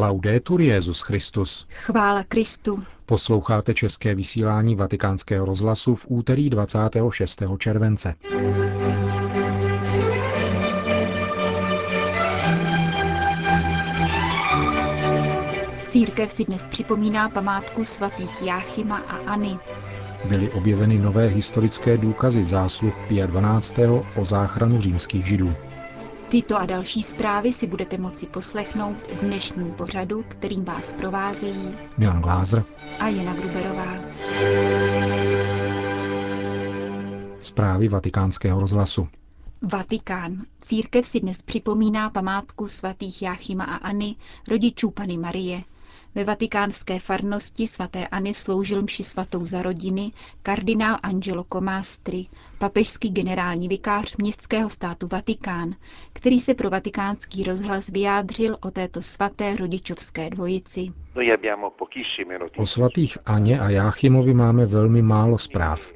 Laudetur Jezus Christus. Chvála Kristu. Posloucháte české vysílání Vatikánského rozhlasu v úterý 26. července. Církev si dnes připomíná památku svatých Jáchyma aAny. Byly objeveny nové historické důkazy zásluh Pia 12. o záchranu římských židů. Tyto a další zprávy si budete moci poslechnout v dnešním pořadu, kterým vás provázejí Milan Glázer a Jana Gruberová. Zprávy vatikánského rozhlasu. Vatikán. Církev si dnes připomíná památku svatých Jáchyma aAny, rodičů Pany Marie. Ve vatikánské farnosti svaté Any sloužil mši svatou za rodiny kardinál Angelo Comastri, papežský generální vikář městského státu Vatikán, který se pro vatikánský rozhlas vyjádřil o této svaté rodičovské dvojici. O svatých Aně a Jáchymovi máme velmi málo zpráv.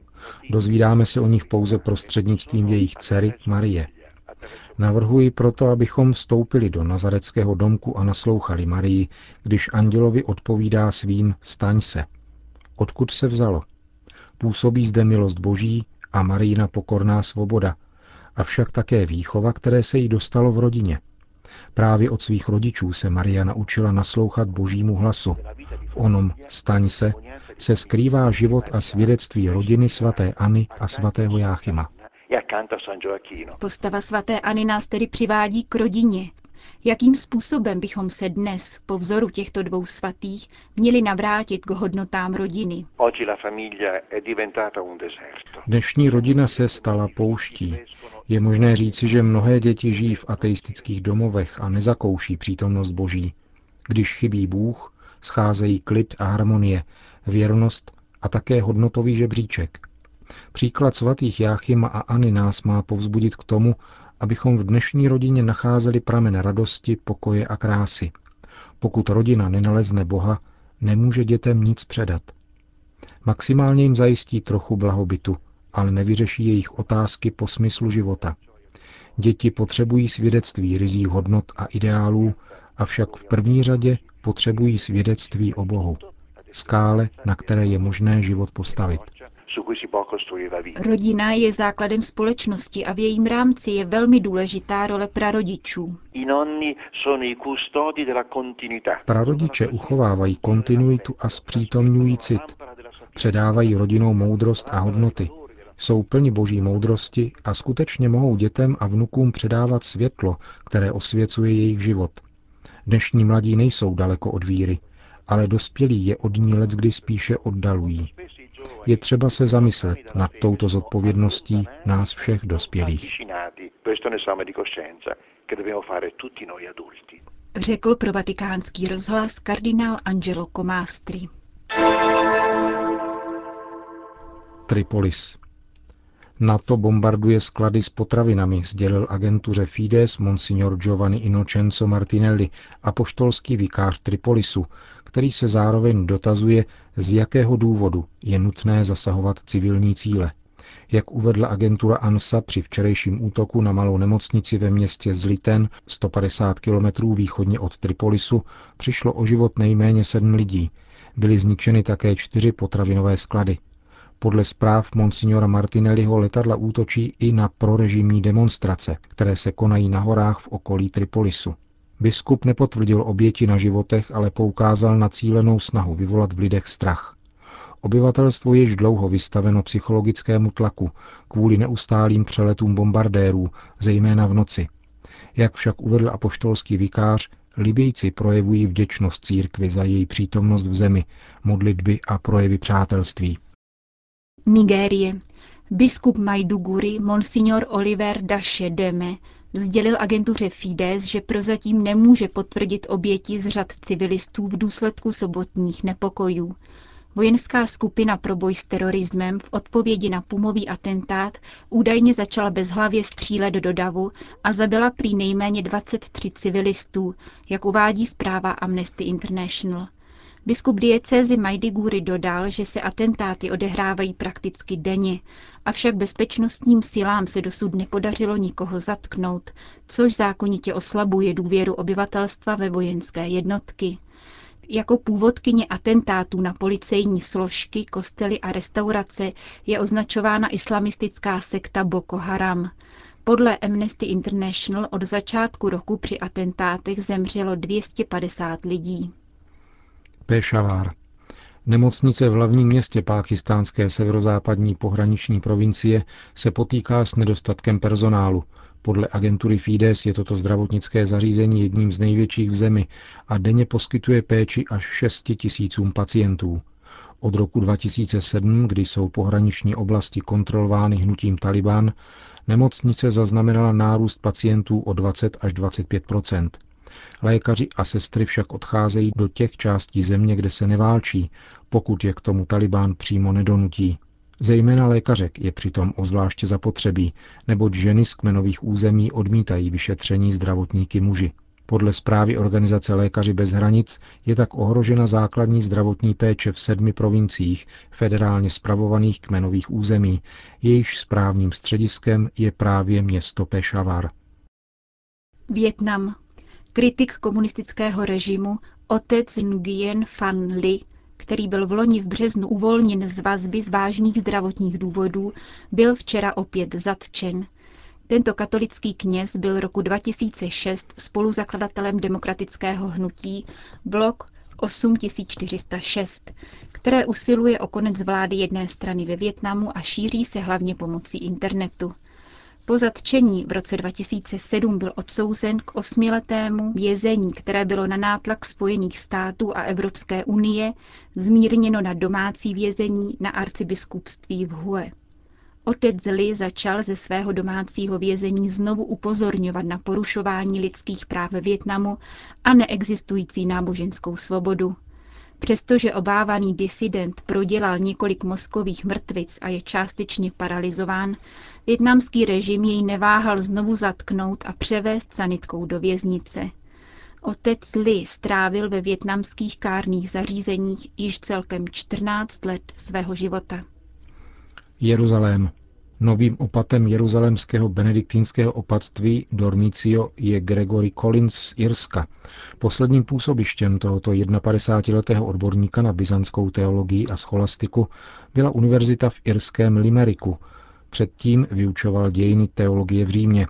Dozvídáme se o nich pouze prostřednictvím jejich dcery Marie. Navrhuji proto, abychom vstoupili do nazareckého domku a naslouchali Marii, když andělovi odpovídá svým staň se. Odkud se vzalo? Působí zde milost boží a Marijina pokorná svoboda, avšak také výchova, které se jí dostalo v rodině. Právě od svých rodičů se Maria naučila naslouchat božímu hlasu. V onom staň se se skrývá život a svědectví rodiny svatéAny a svatého Jáchyma. Postava svaté Any nás tedy přivádí k rodině. Jakým způsobem bychom se dnes, po vzoru těchto dvou svatých, měli navrátit k hodnotám rodiny? Dnešní rodina se stala pouští. Je možné říci, že mnohé děti žijí v ateistických domovech a nezakouší přítomnost Boží. Když chybí Bůh, scházejí klid a harmonie, věrnost a také hodnotový žebříček. Příklad svatých Jáchyma a Ani nás má povzbudit k tomu, abychom v dnešní rodině nacházeli pramen radosti, pokoje a krásy. Pokud rodina nenalezne Boha, nemůže dětem nic předat. Maximálně jim zajistí trochu blahobytu, ale nevyřeší jejich otázky po smyslu života. Děti potřebují svědectví rizích hodnot a ideálů, avšak v první řadě potřebují svědectví o Bohu. Skále, na které je možné život postavit. Rodina je základem společnosti a v jejím rámci je velmi důležitá role prarodičů. Prarodiče uchovávají kontinuitu a zpřítomňují cit. Předávají rodinou moudrost a hodnoty. Jsou plni boží moudrosti a skutečně mohou dětem a vnukům předávat světlo, které osvěcuje jejich život. Dnešní mladí nejsou daleko od víry, ale dospělí je od ní let kdy spíše oddalují. Je třeba se zamyslet nad touto zodpovědností nás všech dospělých. Řekl pro vatikánský rozhlas kardinál Angelo Comastri. Tripolis. NATO bombarduje sklady s potravinami, sdělil agentuře Fides monsignor Giovanni Innocenzo Martinelli, apoštolský vikář Tripolisu, který se zároveň dotazuje, z jakého důvodu je nutné zasahovat civilní cíle. Jak uvedla agentura ANSA při včerejším útoku na malou nemocnici ve městě Zliten, 150 kilometrů východně od Tripolisu, přišlo o život nejméně sedm lidí. Byly zničeny také čtyři potravinové sklady. Podle zpráv monsignora Martinelliho letadla útočí i na prorežimní demonstrace, které se konají na horách v okolí Tripolisu. Biskup nepotvrdil oběti na životech, ale poukázal na cílenou snahu vyvolat v lidech strach. Obyvatelstvo je již dlouho vystaveno psychologickému tlaku kvůli neustálým přeletům bombardérů, zejména v noci. Jak však uvedl apoštolský vikář, Libijci projevují vděčnost církvi za její přítomnost v zemi, modlitby a projevy přátelství. Nigérie. Biskup Majduguri, monsignor Oliver Daše Deme, sdělil agentuře Fides, že prozatím nemůže potvrdit oběti z řad civilistů v důsledku sobotních nepokojů. Vojenská skupina pro boj s terorismem v odpovědi na pumový atentát údajně začala bezhlavě střílet do davu a zabila prý nejméně 23 civilistů, jak uvádí zpráva Amnesty International. Biskup diecézy Majdiguri dodal, že se atentáty odehrávají prakticky denně, avšak bezpečnostním silám se dosud nepodařilo nikoho zatknout, což zákonitě oslabuje důvěru obyvatelstva ve vojenské jednotky. Jako původkyně atentátů na policejní složky, kostely a restaurace je označována islamistická sekta Boko Haram. Podle Amnesty International od začátku roku při atentátech zemřelo 250 lidí. Pešavár. Nemocnice v hlavním městě pákistánské severozápadní pohraniční provincie se potýká s nedostatkem personálu. Podle agentury Fides je toto zdravotnické zařízení jedním z největších v zemi a denně poskytuje péči až 6 tisícům pacientů. Od roku 2007, kdy jsou pohraniční oblasti kontrolovány hnutím Taliban, nemocnice zaznamenala nárůst pacientů o 20 až 25 Lékaři a sestry však odcházejí do těch částí země, kde se neválčí, pokud je k tomu Taliban přímo nedonutí. Zejména lékařek je přitom ozvláště zapotřebí, neboť ženy z kmenových území odmítají vyšetření zdravotníky muži. Podle zprávy organizace Lékaři bez hranic je tak ohrožena základní zdravotní péče v sedmi provinciích federálně spravovaných kmenových území, jejichž správním střediskem je právě město Pešavar. Větnam. Kritik komunistického režimu otec Nguyen Van Li, který byl v loni v březnu uvolněn z vazby z vážných zdravotních důvodů, byl včera opět zatčen. Tento katolický kněz byl roku 2006 spoluzakladatelem demokratického hnutí Blok 8406, které usiluje o konec vlády jedné strany ve Větnamu a šíří se hlavně pomocí internetu. Po zatčení v roce 2007 byl odsouzen k osmiletému vězení, které bylo na nátlak Spojených států a Evropské unie zmírněno na domácí vězení na arcibiskupství v Hue. Otec Li začal ze svého domácího vězení znovu upozorňovat na porušování lidských práv ve Větnamu a neexistující náboženskou svobodu. Přestože obávaný disident prodělal několik mozkových mrtvic a je částečně paralizován, větnamský režim jej neváhal znovu zatknout a převést sanitkou do věznice. Otec Li strávil ve větnamských kárných zařízeních již celkem 14 let svého života. Jeruzalém. Novým opatem jeruzalemského benediktínského opatství Dormicio je Gregory Collins z Irska. Posledním působištěm tohoto 51-letého odborníka na byzantskou teologii a scholastiku byla univerzita v irském Limeriku. Předtím vyučoval dějiny teologie v Římě.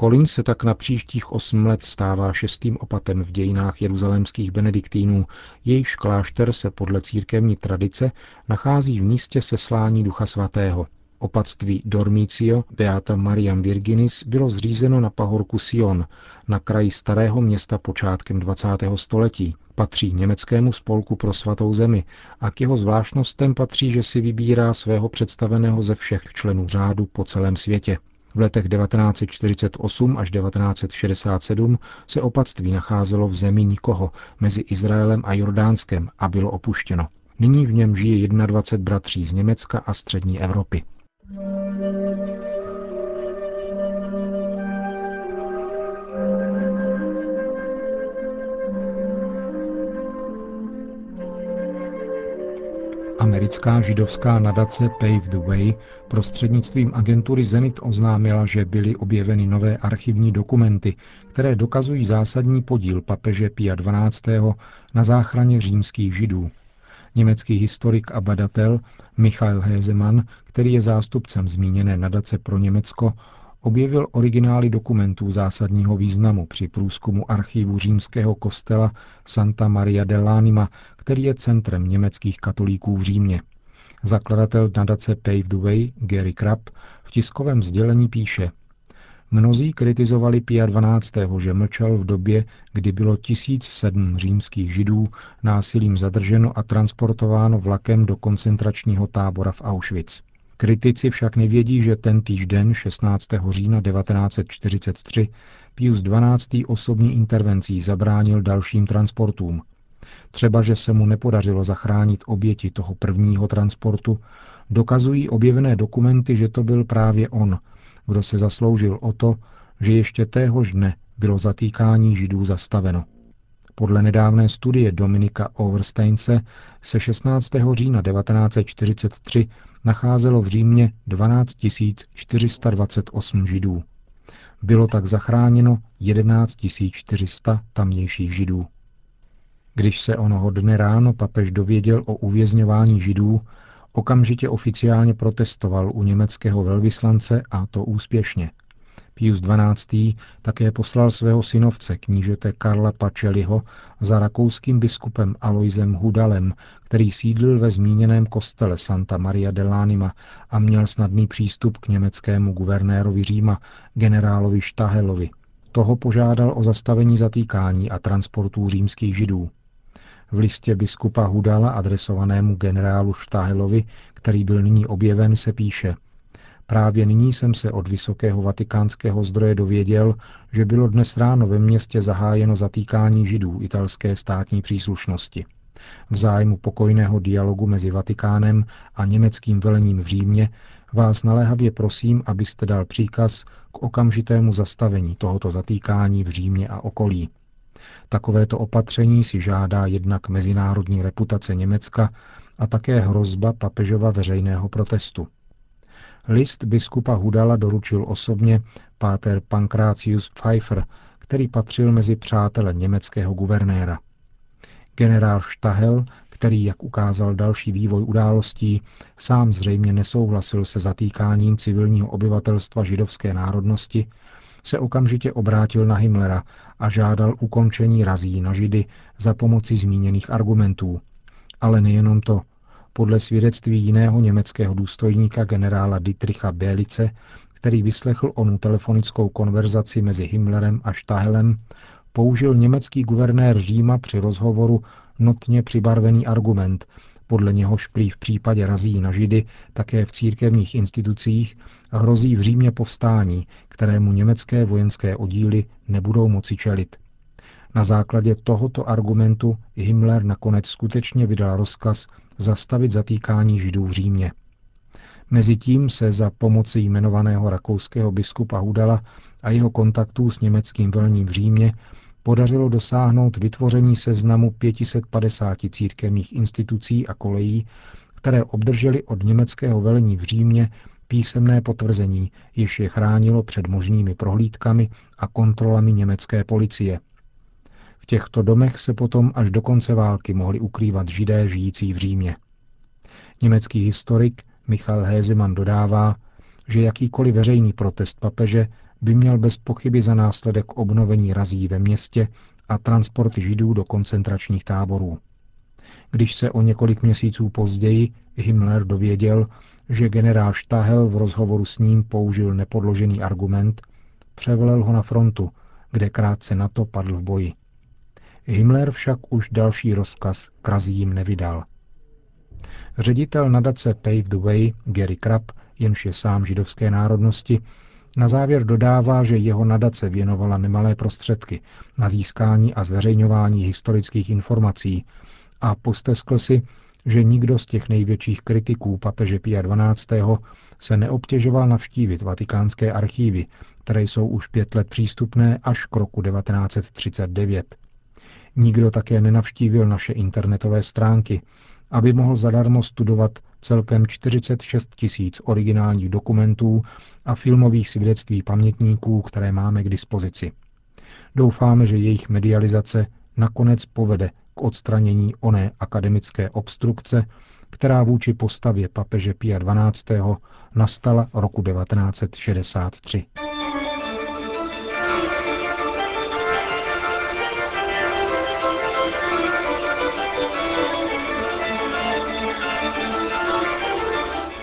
Collins se tak na příštích osm let stává šestým opatem v dějinách jeruzalémských benediktínů. Jejichž klášter se podle církevní tradice nachází v místě seslání Ducha Svatého. Opatství Dormicio Beata Mariam Virginis bylo zřízeno na pahorku Sion, na kraji starého města počátkem 20. století. Patří německému spolku pro svatou zemi a k jeho zvláštnostem patří, že si vybírá svého představeného ze všech členů řádu po celém světě. V letech 1948 až 1967 se opatství nacházelo v zemi nikoho mezi Izraelem a Jordánskem a bylo opuštěno. Nyní v něm žije 21 bratří z Německa a střední Evropy. Americká židovská nadace Pave the Way prostřednictvím agentury Zenit oznámila, že byly objeveny nové archivní dokumenty, které dokazují zásadní podíl papeže Pia XII. na záchraně římských židů. Německý historik a badatel Michael Hezemann, který je zástupcem zmíněné nadace pro Německo, objevil originály dokumentů zásadního významu při průzkumu archivu římského kostela Santa Maria dell'Anima, který je centrem německých katolíků v Římě. Zakladatel nadace Pave the Way, Gary Krapp, v tiskovém sdělení píše Mnozí kritizovali Pia 12., že mlčel v době, kdy bylo 1007 římských židů násilím zadrženo a transportováno vlakem do koncentračního tábora v Auschwitz. Kritici však nevědí, že ten den 16. října 1943 Pius XII. osobní intervencí zabránil dalším transportům. Třeba, že se mu nepodařilo zachránit oběti toho prvního transportu, dokazují objevené dokumenty, že to byl právě on, kdo se zasloužil o to, že ještě téhož dne bylo zatýkání židů zastaveno. Podle nedávné studie Dominika Oversteinse se 16. října 1943 nacházelo v Římě 12 428 židů. Bylo tak zachráněno 11 400 tamnějších židů. Když se onoho dne ráno papež dověděl o uvězňování židů, okamžitě oficiálně protestoval u německého velvyslance a to úspěšně – Pius XII. také poslal svého synovce, knížete Karla Pačeliho, za rakouským biskupem Aloisem Hudalem, který sídlil ve zmíněném kostele Santa Maria dell'Anima a měl snadný přístup k německému guvernérovi Říma, generálovi Štahelovi. Toho požádal o zastavení zatýkání a transportů římských židů. V listě biskupa Hudala adresovanému generálu Štahelovi, který byl nyní objeven, se píše – Právě nyní jsem se od vysokého vatikánského zdroje dověděl, že bylo dnes ráno ve městě zahájeno zatýkání židů italské státní příslušnosti. V zájmu pokojného dialogu mezi Vatikánem a německým velením v Římě vás naléhavě prosím, abyste dal příkaz k okamžitému zastavení tohoto zatýkání v Římě a okolí. Takovéto opatření si žádá jednak mezinárodní reputace Německa a také hrozba papežova veřejného protestu. List biskupa Hudala doručil osobně páter Pankrácius Pfeiffer, který patřil mezi přátele německého guvernéra. Generál Štahel, který, jak ukázal další vývoj událostí, sám zřejmě nesouhlasil se zatýkáním civilního obyvatelstva židovské národnosti, se okamžitě obrátil na Himmlera a žádal ukončení razí na židy za pomoci zmíněných argumentů. Ale nejenom to – podle svědectví jiného německého důstojníka generála Dietricha Bélice, který vyslechl onu telefonickou konverzaci mezi Himmlerem a Štahelem, použil německý guvernér Říma při rozhovoru notně přibarvený argument, podle něhož prý v případě razí na židy také v církevních institucích hrozí v Římě povstání, kterému německé vojenské oddíly nebudou moci čelit. Na základě tohoto argumentu Himmler nakonec skutečně vydal rozkaz zastavit zatýkání židů v Římě. Mezitím se za pomoci jmenovaného rakouského biskupa Hudala a jeho kontaktů s německým velním v Římě podařilo dosáhnout vytvoření seznamu 550 církevních institucí a kolejí, které obdrželi od německého velení v Římě písemné potvrzení, jež je chránilo před možnými prohlídkami a kontrolami německé policie – v těchto domech se potom až do konce války mohli ukrývat židé žijící v Římě. Německý historik Michal Hézeman dodává, že jakýkoliv veřejný protest papeže by měl bez pochyby za následek obnovení razí ve městě a transporty židů do koncentračních táborů. Když se o několik měsíců později Himmler dověděl, že generál Štahel v rozhovoru s ním použil nepodložený argument, převelel ho na frontu, kde krátce na to padl v boji. Himmler však už další rozkaz krazím nevydal. Ředitel nadace Pave the Way Gary Krapp, jenž je sám židovské národnosti, na závěr dodává, že jeho nadace věnovala nemalé prostředky na získání a zveřejňování historických informací a posteskl si, že nikdo z těch největších kritiků papeže Pia XII. se neobtěžoval navštívit vatikánské archívy, které jsou už pět let přístupné až k roku 1939. Nikdo také nenavštívil naše internetové stránky, aby mohl zadarmo studovat celkem 46 tisíc originálních dokumentů a filmových svědectví pamětníků, které máme k dispozici. Doufáme, že jejich medializace nakonec povede k odstranění oné akademické obstrukce, která vůči postavě papeže Pia XII. nastala roku 1963.